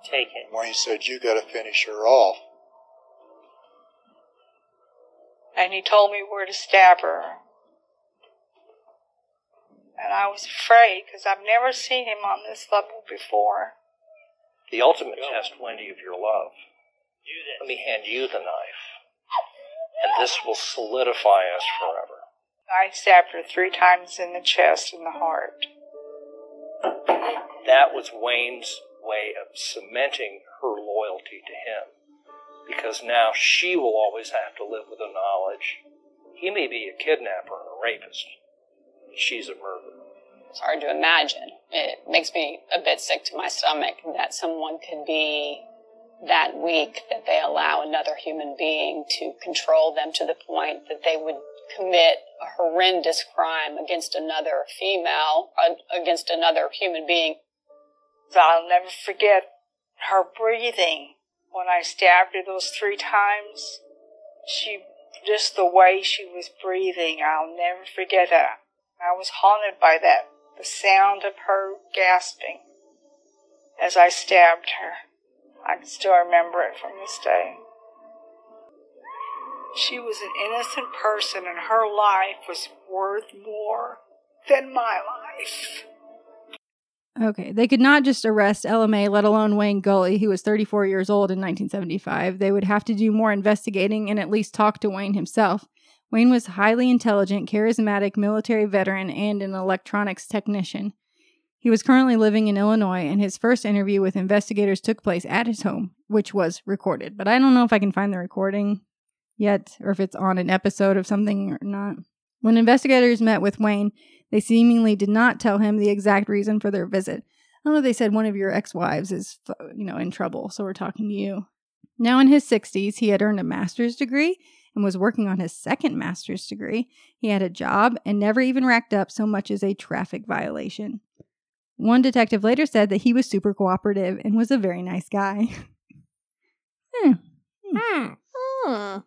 Take it. Wayne said, You got to finish her off. And he told me where to stab her. And I was afraid because I've never seen him on this level before. The ultimate test, Wendy, of your love. Let me hand you the knife. And this will solidify us forever. I stabbed her three times in the chest and the heart. That was Wayne's way of cementing her loyalty to him. Because now she will always have to live with the knowledge he may be a kidnapper and a rapist. She's a murderer. It's hard to imagine. It makes me a bit sick to my stomach that someone could be that weak that they allow another human being to control them to the point that they would commit a horrendous crime against another female, uh, against another human being. I'll never forget her breathing when I stabbed her those three times. She, just the way she was breathing, I'll never forget that. I was haunted by that, the sound of her gasping as I stabbed her. I can still remember it from this day. She was an innocent person and her life was worth more than my life. Okay, they could not just arrest Ella Mae, let alone Wayne Gully, who was 34 years old in 1975. They would have to do more investigating and at least talk to Wayne himself. Wayne was highly intelligent, charismatic military veteran, and an electronics technician. He was currently living in Illinois, and his first interview with investigators took place at his home, which was recorded. But I don't know if I can find the recording yet, or if it's on an episode of something or not. When investigators met with Wayne, they seemingly did not tell him the exact reason for their visit. I don't know they said one of your ex-wives is, you know, in trouble, so we're talking to you. Now in his 60s, he had earned a master's degree and was working on his second master's degree. He had a job and never even racked up so much as a traffic violation. One detective later said that he was super cooperative and was a very nice guy. [laughs] Hmm. Hmm.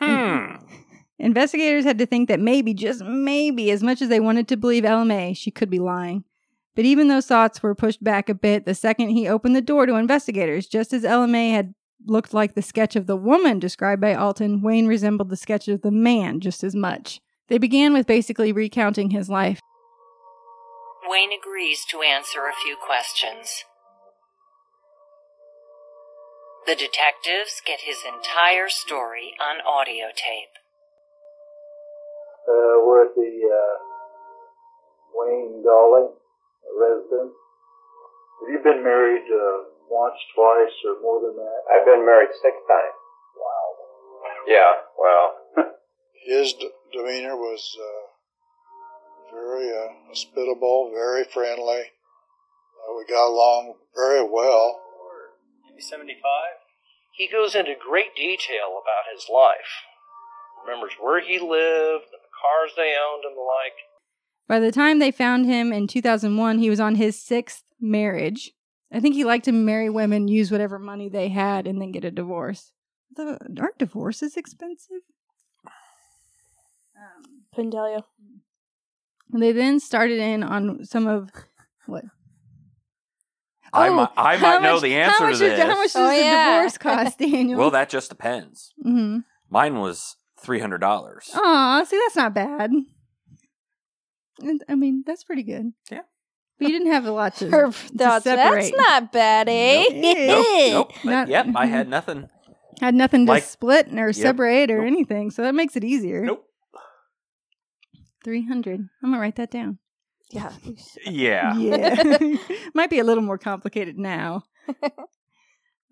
Hmm. Investigators had to think that maybe, just maybe, as much as they wanted to believe Ella Mae, she could be lying. But even those thoughts were pushed back a bit the second he opened the door to investigators. Just as Ella Mae had looked like the sketch of the woman described by Alton, Wayne resembled the sketch of the man just as much. They began with basically recounting his life. Wayne agrees to answer a few questions. The detectives get his entire story on audio tape. Uh, we're at the uh, Wayne Gully residence. Have you been married uh, once, twice, or more than that? I've been married six times. Wow. Yeah, well, [laughs] His d- demeanor was uh, very uh, hospitable, very friendly. Uh, we got along very well. Maybe 75. He goes into great detail about his life. Remembers where he lived, the cars they owned, and the like. By the time they found him in 2001, he was on his sixth marriage. I think he liked to marry women, use whatever money they had, and then get a divorce. The, aren't divorces expensive? Um, Pendalia. and they then started in on some of what? I Oh, might, I might know much- the answer much to is- this. How much does Oh, the yeah. divorce cost, [laughs] Daniel? Well, that just depends. hmm Mine was three hundred dollars. Aw, see, that's not bad. I mean, that's pretty good. Yeah. But you didn't have a lot to, Her to thoughts. That's separate. not bad, eh? Nope, [laughs] nope. But Not- yep, I had [laughs] nothing. Had nothing to Like- split or separate or Nope. anything, so that makes it easier. Nope. 300. I'm going to write that down. Yeah. Yeah. Yeah. [laughs] Might be a little more complicated now.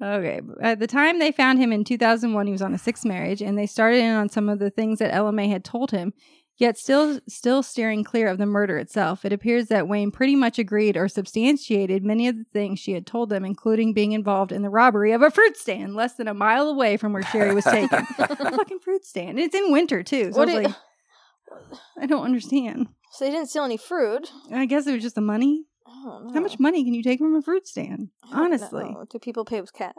Okay. At the time they found him in 2001, he was on a sixth marriage, and they started in on some of the things that Ella Mae had told him, yet still still steering clear of the murder itself. It appears that Wayne pretty much agreed or substantiated many of the things she had told them, including being involved in the robbery of a fruit stand less than a mile away from where Sherry was taken. [laughs] a fucking fruit stand. It's in winter too. So What I was do- like, I don't understand. So they didn't steal any fruit. I guess it was just the money. I. How much money can you take from a fruit stand? Honestly, know. Do people pay with cash?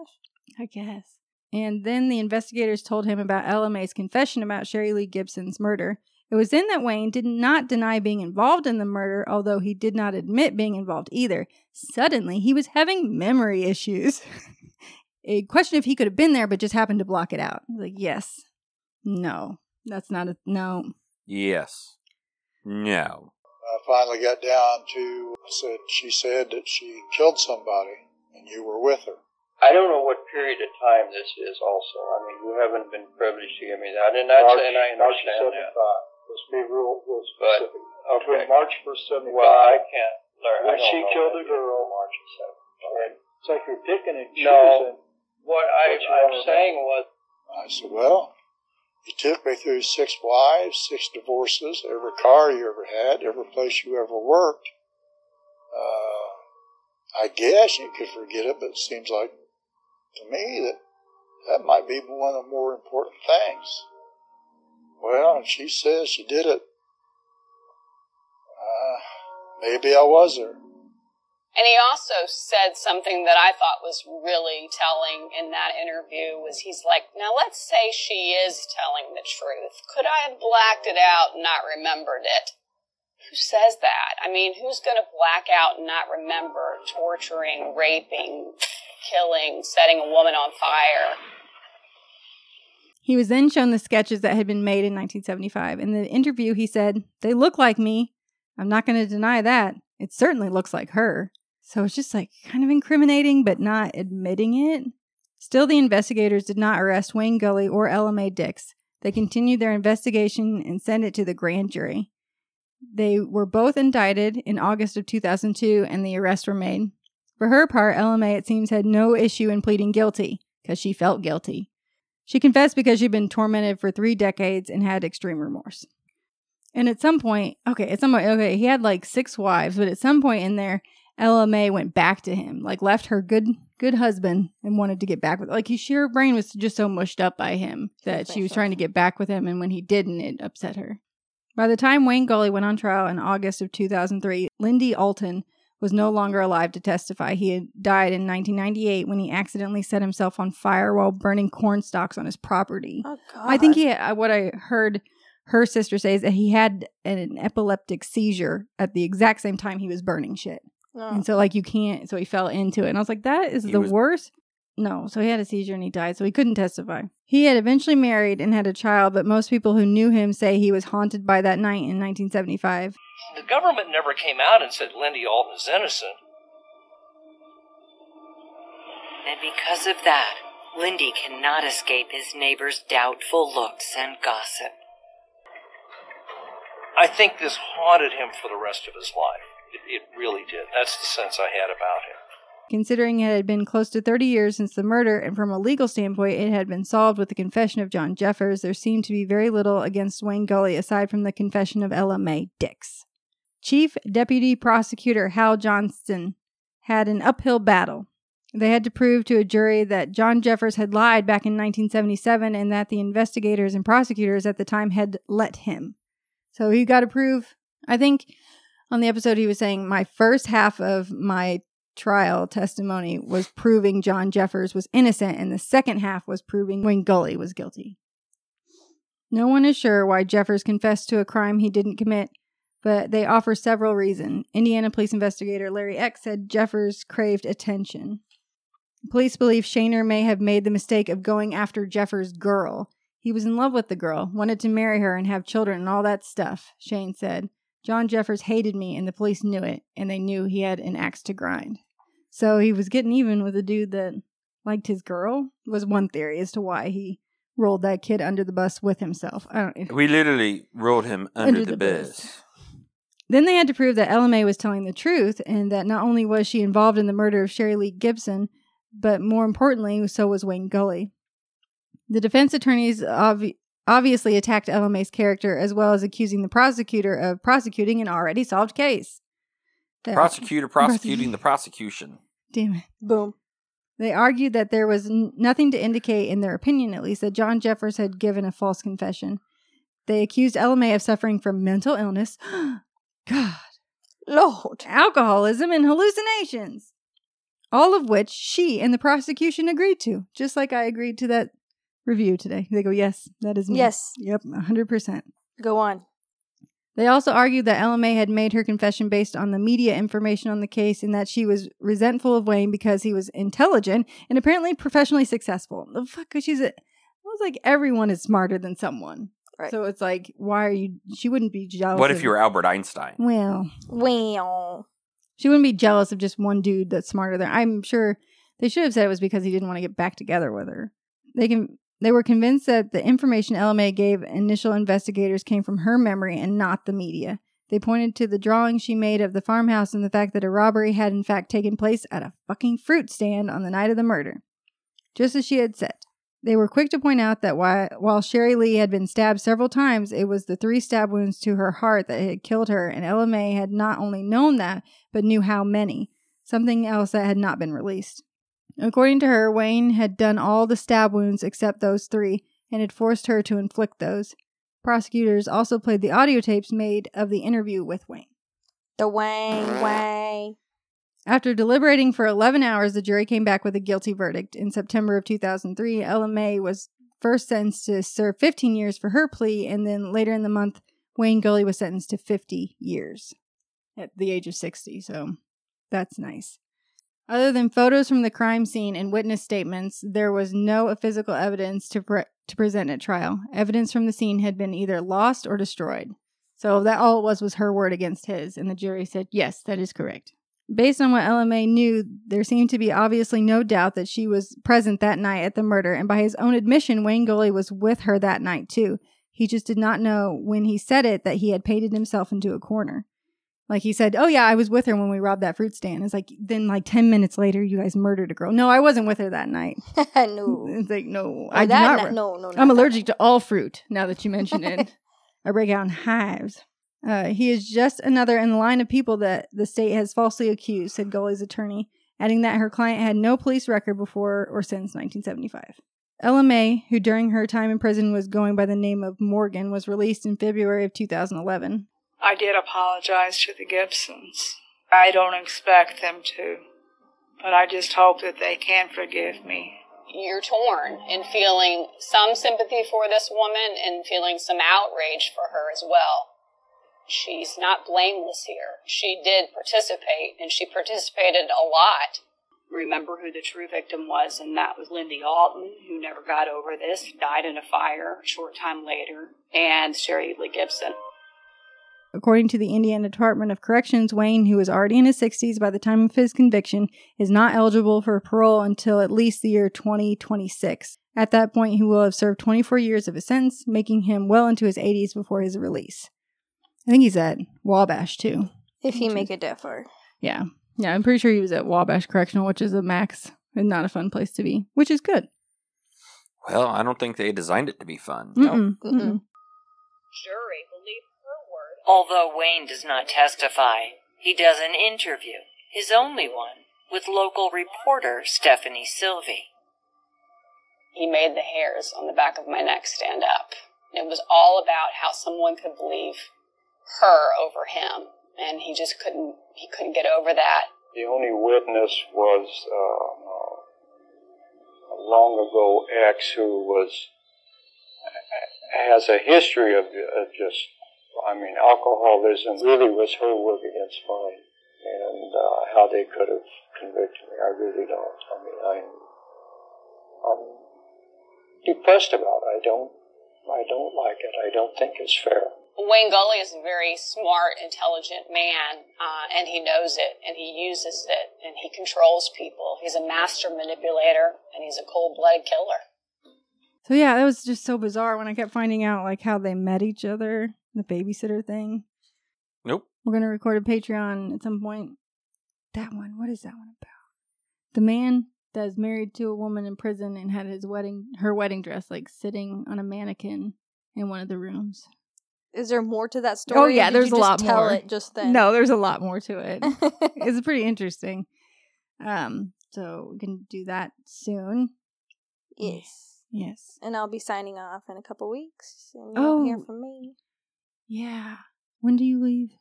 I guess. And then the investigators told him about Ella Mae's confession about Sherry Lee Gibson's murder. It was then that Wayne did not deny being involved in the murder, although he did not admit being involved either. Suddenly, he was having memory issues. [laughs] a question if he could have been there, but just happened to block it out. Like, yes, no, that's not a no. Yes. No. I finally got down to said she said that she killed somebody and you were with her. I don't know what period of time this is also. I mean, you haven't been privileged to give me that, and that's, and I March understand of that. 75. Let's be real, real But, specific. okay. Between March 1st, 75. Well, I can't learn. I when don't she know killed that the girl, March of 75. It's like you're picking and No. choosing. What I, What I'm saying was, I said, Well, you took me through six wives, six divorces, every car you ever had, every place you ever worked. Uh, I guess you could forget it, but it seems like to me that that might be one of the more important things. Well, she says she did it. Uh, maybe I was there. And he also said something that I thought was really telling in that interview was he's like, now let's say she is telling the truth. Could I have blacked it out and not remembered it? Who says that? I mean, who's going to black out and not remember torturing, raping, killing, setting a woman on fire? He was then shown the sketches that had been made in 1975. In the interview, he said, They look like me. I'm not going to deny that. It certainly looks like her. So it's just like kind of incriminating, but not admitting it. Still, the investigators did not arrest Wayne Gully or Ella Mae Dix. They continued their investigation and sent it to the grand jury. They were both indicted in August of 2002 and the arrests were made. For her part, Ella Mae, it seems, had no issue in pleading guilty because she felt guilty. She confessed because she'd been tormented for three decades and had extreme remorse. And at some point, okay, at some point, okay, he had like six wives, but at some point in there, Ella Mae went back to him, like left her good good husband and wanted to get back with like she her brain was just so mushed up by him that she was trying to get back with him and when he didn't it upset her. By the time wayne gully went on trial in august of 2003 lindy alton was no longer alive to testify. He had died in 1998 when he accidentally set himself on fire while burning corn stalks on his property. Oh God. i think he uh, what i heard her sister say is that he had an epileptic seizure at the exact same time he was burning shit No. and so like you can't so he fell into it and i was like that is He the was- worst no so he had a seizure and he died so he couldn't testify he had eventually married and had a child but most people who knew him say he was haunted by that night in 1975 The government never came out and said Lindy Alton is innocent. And because of that, Lindy cannot escape his neighbor's doubtful looks and gossip. I think this haunted him for the rest of his life. It, it really did. That's the sense I had about him. considering it had been close to 30 years since the murder and from a legal standpoint it had been solved with the confession of john jeffers there seemed to be very little against wayne gully aside from the confession of ella mae dix chief deputy prosecutor hal johnston had an uphill battle they had to prove to a jury that john jeffers had lied back in 1977 and that the investigators and prosecutors at the time had let him so he got to prove i think on the episode he was saying my first half of my trial testimony was proving John Jeffers was innocent, and the second half was proving Wayne Gully was guilty. No one is sure why Jeffers confessed to a crime he didn't commit, but they offer several reasons. Indiana police investigator Larry Eck said Jeffers craved attention. Police believe Shaner may have made the mistake of going after Jeffers' girl. He was in love with the girl, wanted to marry her and have children and all that stuff, Shane said. John Jeffers hated me, and the police knew it, and they knew he had an axe to grind. So he was getting even with a dude that liked his girl, was one theory as to why he rolled that kid under the bus with himself. I don't We literally rolled him under, the, bus. Then they had to prove that Ella Mae was telling the truth and that not only was she involved in the murder of Sherry Lee Gibson, but more importantly, so was Wayne Gully. The defense attorneys obvi- obviously attacked Ella Mae's character as well as accusing the prosecutor of prosecuting an already solved case. The- Prosecutor [laughs] prosecuting the prosecution. Damn it. Boom. They argued that there was n- nothing to indicate, in their opinion at least, that John Jeffers had given a false confession. They accused Ella Mae of suffering from mental illness, [gasps] God, Lord. alcoholism, and hallucinations. All of which she and the prosecution agreed to, just like I agreed to that review today. They go, Yes, that is me. Yes. Yep, 100%. Go on. They also argued that Ella Mae had made her confession based on the media information on the case and that she was resentful of Wayne because he was intelligent and apparently professionally successful. The fuck, 'cause she's a. I was like, everyone is smarter than someone. Right. So it's like, why are you. She wouldn't be jealous. What if of- you were Albert Einstein? Well, well, she wouldn't be jealous of just one dude that's smarter than. I'm sure they should have said it was because he didn't want to get back together with her. They can. They were convinced that the information Ella Mae gave initial investigators came from her memory and not the media. They pointed to the drawing she made of the farmhouse and the fact that a robbery had in fact taken place at a fucking fruit stand on the night of the murder. Just as she had said. They were quick to point out that while, Sherry Lee had been stabbed several times, it was the three stab wounds to her heart that had killed her, and May had not only known that, but knew how many, something else that had not been released. According to her, Wayne had done all the stab wounds except those three, and had forced her to inflict those. Prosecutors also played the audio tapes made of the interview with Wayne. The Wang Wang. After deliberating for 11 hours, the jury came back with a guilty verdict. In September of 2003, Ella Mae was first sentenced to serve 15 years for her plea, and then later in the month, Wayne Gully was sentenced to 50 years at the age of 60. So that's nice. Other than photos from the crime scene and witness statements, there was no physical evidence to pre- to present at trial. Evidence from the scene had been either lost or destroyed. So that all it was was her word against his, and the jury said, yes, that is correct. Based on what Ella Mae knew, there seemed to be obviously no doubt that she was present that night at the murder, and by his own admission, Wayne Gully was with her that night too. He just did not know when he said it that he had painted himself into a corner. Like he said, "Oh yeah, I was with her when we robbed that fruit stand." It's like then like ten minutes later, you guys murdered a girl. No, I wasn't with her that night. [laughs] no. [laughs] It's like no, Oh, I that not. re- no, no, I'm not allergic to all fruit. Now that you [laughs] mention it, I break out in hives. Uh, he is just another in the line of people that the state has falsely accused," said Gully's attorney. adding that her client had no police record before or since 1975. Ella Mae, who during her time in prison was going by the name of Morgan, was released in February of 2011. I did apologize to the Gibsons. I don't expect them to, but I just hope that they can forgive me. You're torn in feeling some sympathy for this woman and feeling some outrage for her as well. She's not blameless here. She did participate, and she participated a lot. Remember who the true victim was, and that was Lindy Alton, who never got over this, died in a fire a short time later, and Sherry Lee Gibson. According to the Indiana Department of Corrections, Wayne, who was already in his 60s by the time of his conviction, is not eligible for parole until at least the year 2026. At that point, he will have served 24 years of his sentence, making him well into his 80s before his release. I think he's at Wabash too. If you make it that far. Yeah. Yeah, I'm pretty sure he was at Wabash Correctional, which is a max and not a fun place to be, which is good. Well, I don't think they designed it to be fun. Mm-mm, mm-mm. Jury believed her word. Although Wayne does not testify, he does an interview, his only one, with local reporter Stephanie Sylvie. He made the hairs on the back of my neck stand up. It was all about how someone could believe her over him, and he just couldn't. He couldn't get over that. The only witness was uh, a long ago ex who was has a history of uh, just, I mean, alcoholism. Really was her work against mine, and uh, how they could have convicted me, I really don't. I mean, I'm, I'm depressed about it. I don't, I don't like it. I don't think it's fair. Wayne Gully is a very smart, intelligent man, uh, and he knows it, and he uses it, and he controls people. He's a master manipulator, and he's a cold-blooded killer. So yeah, that was just so bizarre when I kept finding out like how they met each other, the babysitter thing. Nope. We're gonna record a Patreon at some point. That one, what is that one about? The man that is married to a woman in prison and had his wedding, her wedding dress, like sitting on a mannequin in one of the rooms. Is there more to that story? Oh yeah, there's a just lot tell more. It just then. No, there's a lot more to it. [laughs] it's pretty interesting. Um, so we can do that soon. yes. Yes. And I'll be signing off in a couple weeks, and you'll Oh. hear from me. Yeah. When do you leave?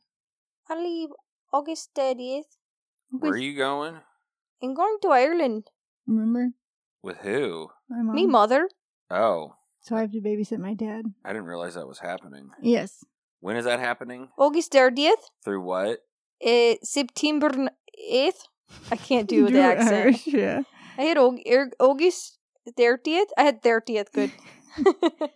I leave August thirtieth. Where are you going? I'm going to Ireland. Remember With who? my mom? Me mother. Oh, So I have to babysit my dad. I didn't realize that was happening. Yes. When is that happening? August thirtieth. Through what? Uh, September eighth. I can't do [laughs] the Do it accent. Irish, yeah. I had Aug- er- August thirtieth. I had thirtieth. Good. [laughs]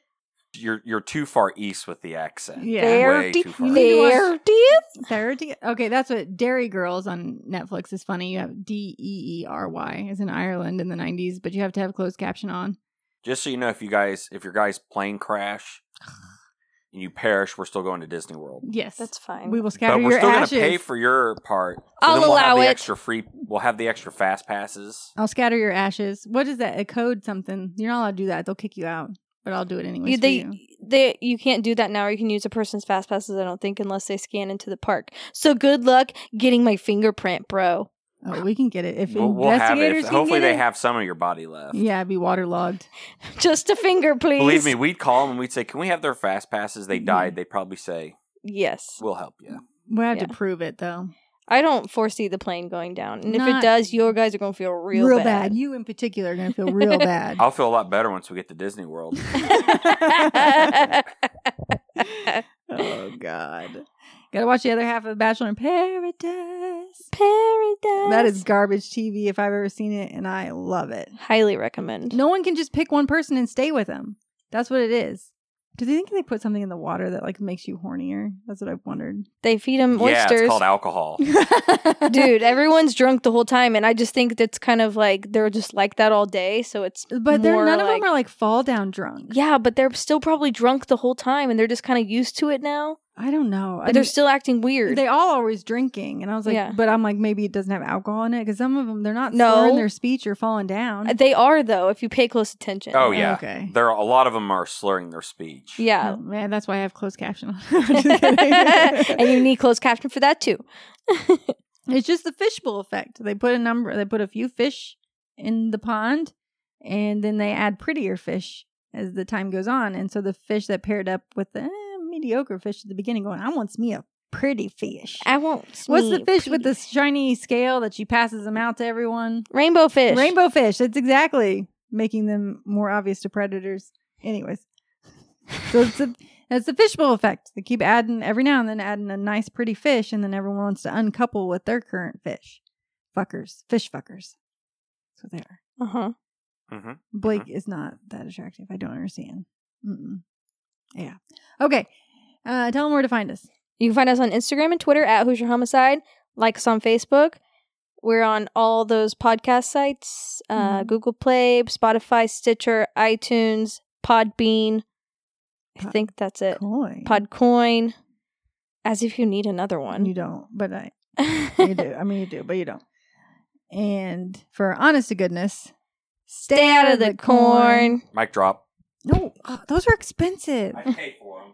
You're you're too far east with the accent. Yeah. Way Thirty- too far. You need to watch- Thirtieth. Thirty. Okay, that's what Derry Girls on Netflix is funny. You have D E E R Y is in Ireland in the nineties, but you have to have closed caption on. Just so you know, if you guys, if your guys' plane crash [sighs] and you perish, we're still going to Disney World. Yes, That's fine. we will scatter your ashes. but we're your still going to pay for your part. So I'll we'll have allow the it. extra free. We'll have the extra fast passes. I'll scatter your ashes. What is that? A code something? You're not allowed to do that. They'll kick you out. But I'll do it anyway. You, they, you. they, you can't do that now, or you can use a person's fast passes. I don't think unless they scan into the park. So good luck getting my fingerprint, bro. Oh, we can get it if We'll, we'll have it. investigators. If, can hopefully, get they it. have some of your body left. Yeah, it'd be waterlogged. [laughs] Just a finger, please. Believe me, we'd call them and we'd say, "Can we have their fast passes?" They mm-hmm. died. They'd probably say, Yes, "We'll help you." We have Yeah. to prove it though. I don't foresee the plane going down, and if it does, your guys are going to feel real, Real, bad. bad. You in particular are gonna feel real [laughs] bad. I'll feel a lot better once we get to Disney World. [laughs] [laughs] oh God. Gotta watch the other half of Bachelor in Paradise. Paradise. That is garbage TV if I've ever seen it, and I love it. highly recommend. No one can just pick one person and stay with them. That's what it is. Do they think they put something in the water that like makes you hornier? That's what I've wondered. They feed them oysters. yeah, oysters. it's called alcohol. [laughs] [laughs] Dude, everyone's drunk the whole time, and I just think that's kind of like they're just like that all day. So it's But they're more none of them are like fall down drunk. yeah, but they're still probably drunk the whole time, and they're just kind of used to it now. I don't know. But they're still acting weird. They all always drinking, and I was like, Yeah. but I'm like, maybe it doesn't have alcohol in it because some of them they're not No. slurring their speech or falling down. They are though, if you pay close attention. Oh yeah, Okay. There are a lot of them are slurring their speech. Yeah. Oh, man, that's why I have closed caption. [laughs] [laughs] Just kidding. and you need closed caption for that too. [laughs] It's just the fishbowl effect. They put a number, they put a few fish in the pond, and then they add prettier fish as the time goes on. And so the fish that paired up with the eh, mediocre fish at the beginning, going, I want me a pretty fish. I won't. What's the fish with the shiny scale that she passes them out to everyone? rainbow fish? Rainbow fish. That's exactly making them more obvious to predators. Anyways, so it's a [laughs] it's the fishbowl effect. They keep adding every now and then adding a nice pretty fish, and then everyone wants to uncouple with their current fish. Fuckers, fish fuckers. So what they are. Uh huh. Mm-hmm. Blake is not that attractive. I don't understand. Mm-mm. Yeah. Okay. Uh, tell them where to find us. You can find us on Instagram and Twitter at Hoosier Homicide. Like us on Facebook. We're on all those podcast sites: uh, Mhm. Google Play, Spotify, Stitcher, iTunes, Podbean. I Pod- think that's it. Coin. Podcoin. As if you need another one. You don't, but I [laughs] you do. I mean, you do, but you don't. And for honest to goodness, Stay out of the corn. Mic drop. No, oh, those are expensive. I pay for them.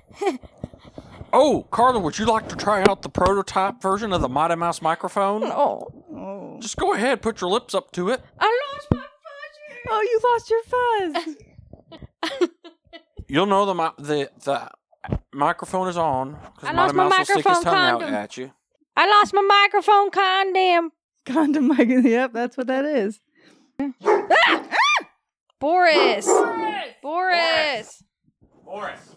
[laughs] Oh, Carla, would you like to try out the prototype version of the Mighty Mouse microphone? oh, Oh. Just go ahead, put your lips up to it. I lost my fuzz. oh, you lost your fuzz. [laughs] You'll know the mi- the the microphone is on because I Mighty lost my Mouse will stick his microphone tongue out condom. at you. I lost my microphone condom. Condom mic. [laughs] Yep, that's what that is. Ah! Ah! Boris. Boris. Boris.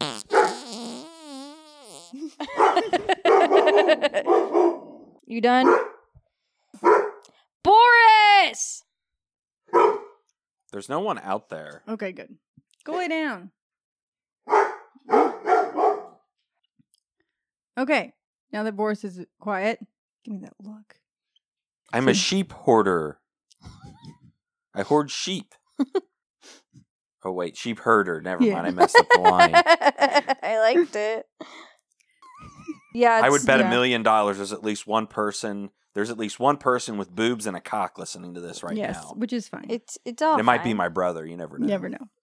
[laughs] you done? Boris. There's no one out there. Okay, good. Go lay down. Okay, now that Boris is quiet, give me that look. I'm a sheep hoarder. I hoard sheep. [laughs] oh wait, sheep herder. Never Yeah. mind. I messed up the line. [laughs] I liked it. Yeah, I would it's- bet yeah. a million dollars there's at least one person. There's at least one person with boobs and a cock listening to this right yes, now. which is fine. It's it's all. it might be my brother. You never know. You never know.